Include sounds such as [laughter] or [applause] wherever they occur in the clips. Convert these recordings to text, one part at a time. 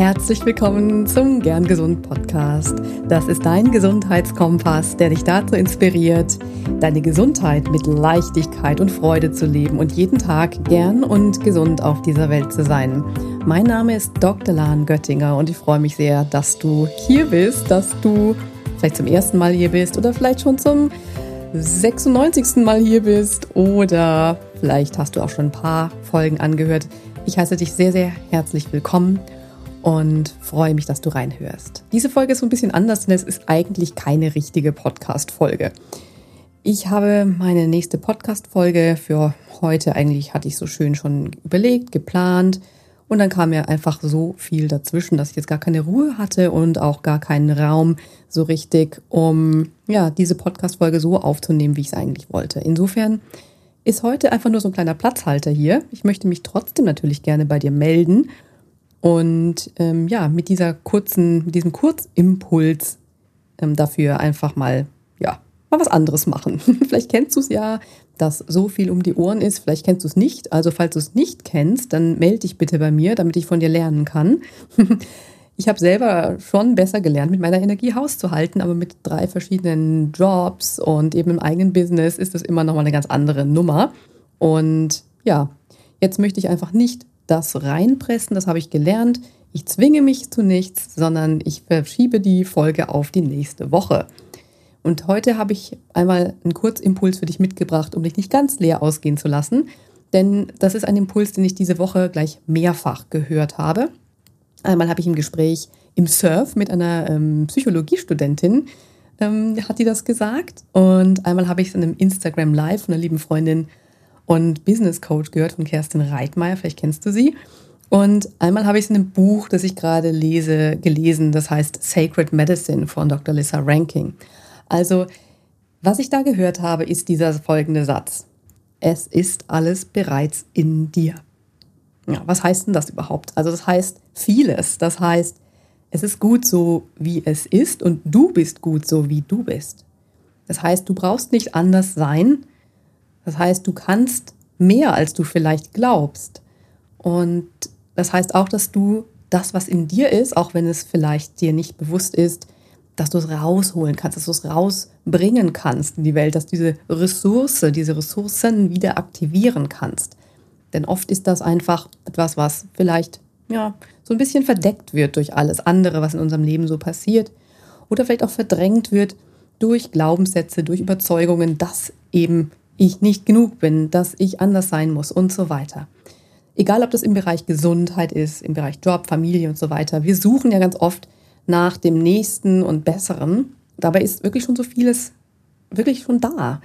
Herzlich willkommen zum Gern Gesund Podcast. Das ist dein Gesundheitskompass, der dich dazu inspiriert, deine Gesundheit mit Leichtigkeit und Freude zu leben und jeden Tag gern und gesund auf dieser Welt zu sein. Mein Name ist Dr. Lahn Göttinger und ich freue mich sehr, dass du hier bist, dass du vielleicht zum ersten Mal hier bist oder vielleicht schon zum 96. Mal hier bist oder vielleicht hast du auch schon ein paar Folgen angehört. Ich heiße dich sehr, sehr herzlich willkommen und freue mich, dass du reinhörst. Diese Folge ist so ein bisschen anders, denn es ist eigentlich keine richtige Podcast-Folge. Ich habe meine nächste Podcast-Folge für heute eigentlich, hatte ich so schön schon überlegt, geplant. Und dann kam mir einfach so viel dazwischen, dass ich jetzt gar keine Ruhe hatte und auch gar keinen Raum so richtig, um ja, diese Podcast-Folge so aufzunehmen, wie ich es eigentlich wollte. Insofern ist heute einfach nur so ein kleiner Platzhalter hier. Ich möchte mich trotzdem natürlich gerne bei dir melden und ähm, ja, mit dieser kurzen, mit diesem Kurzimpuls ähm, dafür einfach mal, ja, mal was anderes machen. [laughs] vielleicht kennst du es ja, dass so viel um die Ohren ist. Vielleicht kennst du es nicht. Also falls du es nicht kennst, dann melde dich bitte bei mir, damit ich von dir lernen kann. [laughs] ich habe selber schon besser gelernt, mit meiner Energie Haus zu halten, aber mit drei verschiedenen Jobs und eben im eigenen Business ist das immer nochmal eine ganz andere Nummer. Und ja, jetzt möchte ich einfach nicht das reinpressen, das habe ich gelernt. Ich zwinge mich zu nichts, sondern ich verschiebe die Folge auf die nächste Woche. Und heute habe ich einmal einen Kurzimpuls für dich mitgebracht, um dich nicht ganz leer ausgehen zu lassen. Denn das ist ein Impuls, den ich diese Woche gleich mehrfach gehört habe. Einmal habe ich im Gespräch im Surf mit einer ähm, Psychologiestudentin, ähm, hat die das gesagt. Und einmal habe ich es in einem Instagram Live von einer lieben Freundin und Business Coach gehört von Kerstin Reitmeier, vielleicht kennst du sie. Und einmal habe ich es in einem Buch, das ich gerade lese, gelesen, das heißt Sacred Medicine von Dr. Lissa Ranking. Also, was ich da gehört habe, ist dieser folgende Satz. Es ist alles bereits in dir. Ja, was heißt denn das überhaupt? Also das heißt vieles. Das heißt, es ist gut so, wie es ist und du bist gut so, wie du bist. Das heißt, du brauchst nicht anders sein, das heißt, du kannst mehr, als du vielleicht glaubst. Und das heißt auch, dass du das, was in dir ist, auch wenn es vielleicht dir nicht bewusst ist, dass du es rausholen kannst, dass du es rausbringen kannst in die Welt, dass diese Ressource, diese Ressourcen wieder aktivieren kannst. Denn oft ist das einfach etwas, was vielleicht ja, so ein bisschen verdeckt wird durch alles andere, was in unserem Leben so passiert. Oder vielleicht auch verdrängt wird durch Glaubenssätze, durch Überzeugungen, dass eben ich nicht genug bin, dass ich anders sein muss und so weiter. Egal, ob das im Bereich Gesundheit ist, im Bereich Job, Familie und so weiter. Wir suchen ja ganz oft nach dem Nächsten und Besseren. Dabei ist wirklich schon so vieles wirklich schon da.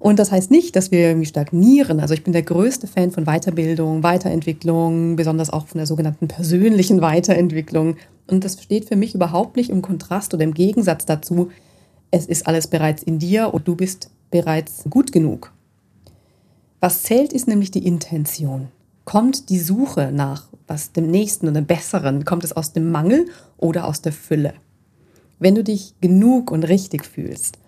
Und das heißt nicht, dass wir irgendwie stagnieren. Also ich bin der größte Fan von Weiterbildung, Weiterentwicklung, besonders auch von der sogenannten persönlichen [laughs] Weiterentwicklung. Und das steht für mich überhaupt nicht im Kontrast oder im Gegensatz dazu, es ist alles bereits in dir und du bist bereits gut genug. Was zählt, ist nämlich die Intention. Kommt die Suche nach was dem Nächsten dem Besseren, kommt es aus dem Mangel oder aus der Fülle? Wenn du dich genug und richtig fühlst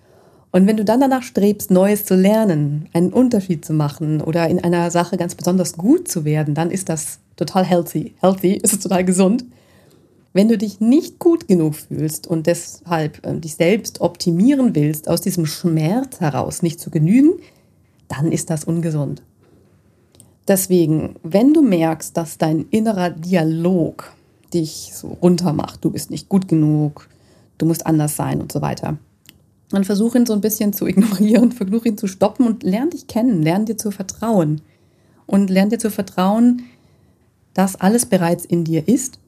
und wenn du dann danach strebst, Neues zu lernen, einen Unterschied zu machen oder in einer Sache ganz besonders gut zu werden, dann ist das total healthy. Healthy ist total gesund. Wenn du dich nicht gut genug fühlst und deshalb äh, dich selbst optimieren willst, aus diesem Schmerz heraus nicht zu genügen, dann ist das ungesund. Deswegen, wenn du merkst, dass dein innerer Dialog dich so runtermacht, du bist nicht gut genug, du musst anders sein und so weiter, dann versuch ihn so ein bisschen zu ignorieren, [laughs] versuch ihn zu stoppen und lern dich kennen, lern dir zu vertrauen. Und lern dir zu vertrauen, dass alles bereits in dir ist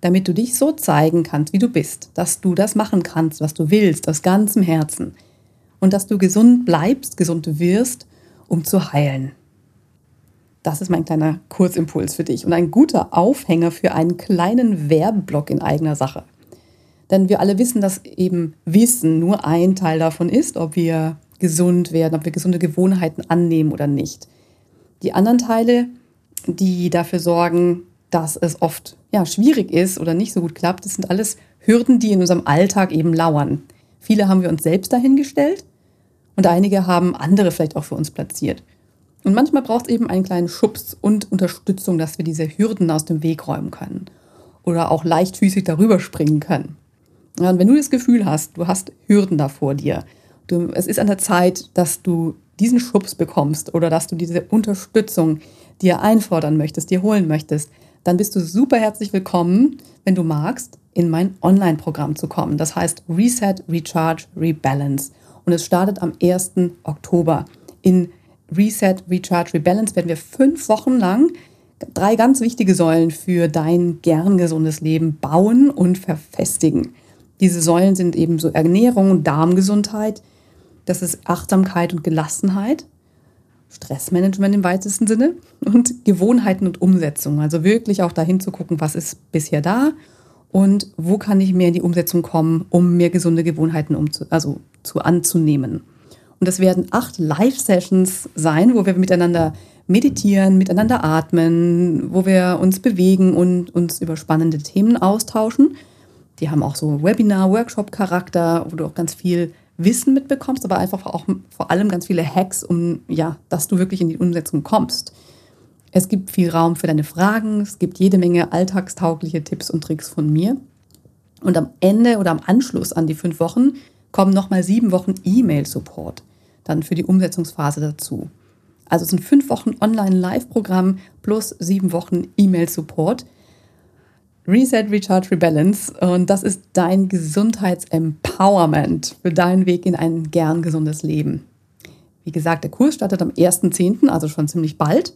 damit du dich so zeigen kannst, wie du bist, dass du das machen kannst, was du willst, aus ganzem Herzen und dass du gesund bleibst, gesund wirst, um zu heilen. Das ist mein kleiner Kurzimpuls für dich und ein guter Aufhänger für einen kleinen Werbeblock in eigener Sache. Denn wir alle wissen, dass eben Wissen nur ein Teil davon ist, ob wir gesund werden, ob wir gesunde Gewohnheiten annehmen oder nicht. Die anderen Teile, die dafür sorgen, dass es oft ja, schwierig ist oder nicht so gut klappt, das sind alles Hürden, die in unserem Alltag eben lauern. Viele haben wir uns selbst dahingestellt und einige haben andere vielleicht auch für uns platziert. Und manchmal braucht es eben einen kleinen Schubs und Unterstützung, dass wir diese Hürden aus dem Weg räumen können. oder auch leichtfüßig darüber springen können. Und wenn du das Gefühl hast, du hast Hürden da vor dir, du, es ist an der Zeit, dass du diesen Schubs bekommst oder dass du diese Unterstützung dir einfordern möchtest, dir holen möchtest, dann bist du super herzlich willkommen, wenn du magst, in mein Online-Programm zu kommen. Das heißt Reset, Recharge, Rebalance. Und es startet am 1. Oktober. In Reset, Recharge, Rebalance werden wir fünf Wochen lang drei ganz wichtige Säulen für dein gern gesundes Leben bauen und verfestigen. Diese Säulen sind eben so Ernährung und Darmgesundheit, das ist Achtsamkeit und Gelassenheit, Stressmanagement im weitesten Sinne und Gewohnheiten und Umsetzung. Also wirklich auch dahin zu gucken, was ist bisher da und wo kann ich mehr in die Umsetzung kommen, um mehr gesunde Gewohnheiten umzu also zu anzunehmen. Und das werden acht Live-Sessions sein, wo wir miteinander meditieren, miteinander atmen, wo wir uns bewegen und uns über spannende Themen austauschen. Die haben auch so Webinar-Workshop-Charakter, wo du auch ganz viel Wissen mitbekommst, aber einfach auch vor allem ganz viele Hacks, um ja, dass du wirklich in die Umsetzung kommst. Es gibt viel Raum für deine Fragen, es gibt jede Menge alltagstaugliche Tipps und Tricks von mir. Und am Ende oder am Anschluss an die fünf Wochen kommen nochmal sieben Wochen E-Mail-Support dann für die Umsetzungsphase dazu. Also es sind fünf Wochen Online-Live-Programm plus sieben Wochen E-Mail-Support Reset, Recharge, Rebalance. Und das ist dein Gesundheitsempowerment für deinen Weg in ein gern gesundes Leben. Wie gesagt, der Kurs startet am 1.10., also schon ziemlich bald.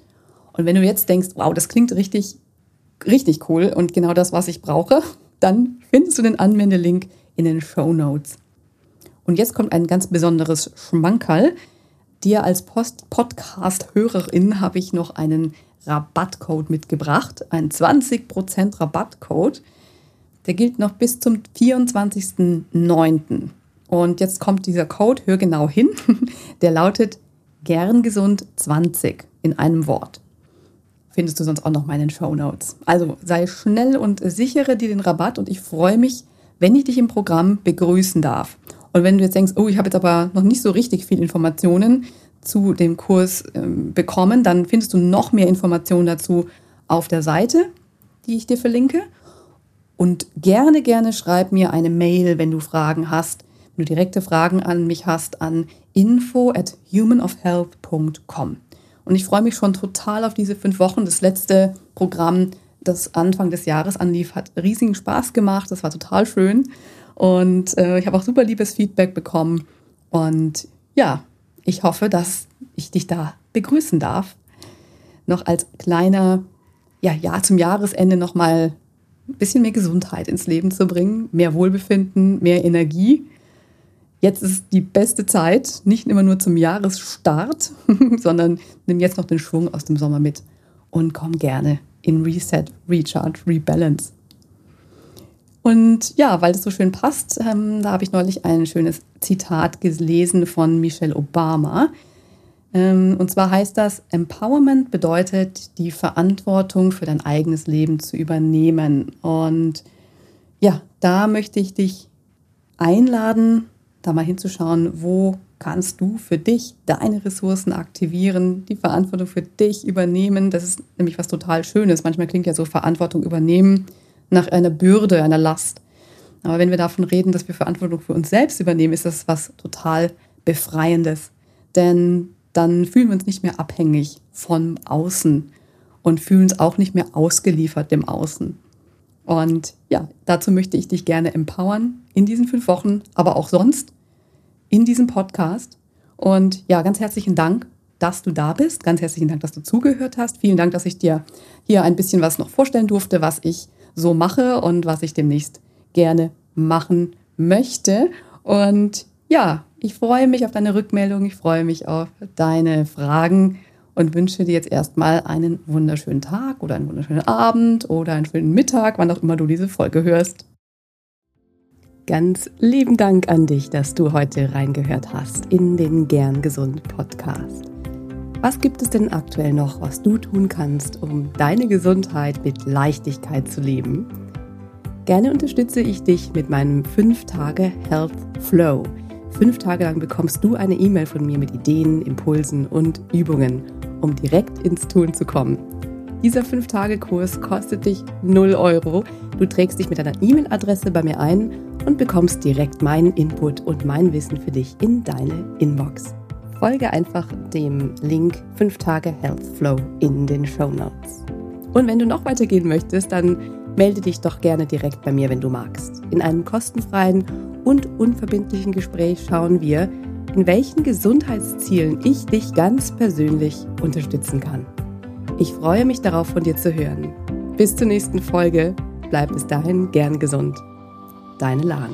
Und wenn du jetzt denkst, wow, das klingt richtig, richtig cool und genau das, was ich brauche, dann findest du den Anwendelink in den Show Notes. Und jetzt kommt ein ganz besonderes Schmankerl. Dir als Podcast-Hörerin habe ich noch einen Rabattcode mitgebracht, ein 20% Rabattcode. Der gilt noch bis zum 24.09. Und jetzt kommt dieser Code, hör genau hin, [laughs] der lautet gern gesund 20 in einem Wort. Findest du sonst auch noch meine Show Notes. Also sei schnell und sichere dir den Rabatt und ich freue mich, wenn ich dich im Programm begrüßen darf. Und wenn du jetzt denkst, oh, ich habe jetzt aber noch nicht so richtig viel Informationen, zu dem Kurs ähm, bekommen, dann findest du noch mehr Informationen dazu auf der Seite, die ich dir verlinke. Und gerne, gerne schreib mir eine Mail, wenn du Fragen hast, wenn du direkte Fragen an mich hast, an info at humanofhealth.com. Und ich freue mich schon total auf diese fünf Wochen. Das letzte Programm, das Anfang des Jahres anlief, hat riesigen Spaß gemacht. Das war total schön. Und äh, ich habe auch super liebes Feedback bekommen. Und ja, ich hoffe, dass ich dich da begrüßen darf. Noch als kleiner, ja, ja, zum Jahresende nochmal ein bisschen mehr Gesundheit ins Leben zu bringen, mehr Wohlbefinden, mehr Energie. Jetzt ist die beste Zeit, nicht immer nur zum Jahresstart, [laughs] sondern nimm jetzt noch den Schwung aus dem Sommer mit und komm gerne in Reset, Recharge, Rebalance. Und ja, weil das so schön passt, ähm, da habe ich neulich ein schönes Zitat gelesen von Michelle Obama. Ähm, und zwar heißt das, Empowerment bedeutet, die Verantwortung für dein eigenes Leben zu übernehmen. Und ja, da möchte ich dich einladen, da mal hinzuschauen, wo kannst du für dich deine Ressourcen aktivieren, die Verantwortung für dich übernehmen. Das ist nämlich was total Schönes. Manchmal klingt ja so Verantwortung übernehmen nach einer Bürde, einer Last. Aber wenn wir davon reden, dass wir Verantwortung für uns selbst übernehmen, ist das was total Befreiendes. Denn dann fühlen wir uns nicht mehr abhängig von Außen und fühlen uns auch nicht mehr ausgeliefert dem Außen. Und ja, dazu möchte ich dich gerne empowern in diesen fünf Wochen, aber auch sonst in diesem Podcast. Und ja, ganz herzlichen Dank, dass du da bist. Ganz herzlichen Dank, dass du zugehört hast. Vielen Dank, dass ich dir hier ein bisschen was noch vorstellen durfte, was ich so mache und was ich demnächst gerne machen möchte. Und ja, ich freue mich auf deine Rückmeldung, ich freue mich auf deine Fragen und wünsche dir jetzt erstmal einen wunderschönen Tag oder einen wunderschönen Abend oder einen schönen Mittag, wann auch immer du diese Folge hörst. Ganz lieben Dank an dich, dass du heute reingehört hast in den Gern Gesund Podcast. Was gibt es denn aktuell noch, was du tun kannst, um deine Gesundheit mit Leichtigkeit zu leben? Gerne unterstütze ich dich mit meinem 5-Tage Health Flow. Fünf Tage lang bekommst du eine E-Mail von mir mit Ideen, Impulsen und Übungen, um direkt ins Tun zu kommen. Dieser 5-Tage-Kurs kostet dich 0 Euro. Du trägst dich mit deiner E-Mail-Adresse bei mir ein und bekommst direkt meinen Input und mein Wissen für dich in deine Inbox. Folge einfach dem Link 5 Tage Health Flow in den Show Notes. Und wenn du noch weitergehen möchtest, dann melde dich doch gerne direkt bei mir, wenn du magst. In einem kostenfreien und unverbindlichen Gespräch schauen wir, in welchen Gesundheitszielen ich dich ganz persönlich unterstützen kann. Ich freue mich darauf, von dir zu hören. Bis zur nächsten Folge. Bleib bis dahin gern gesund. Deine Lahn.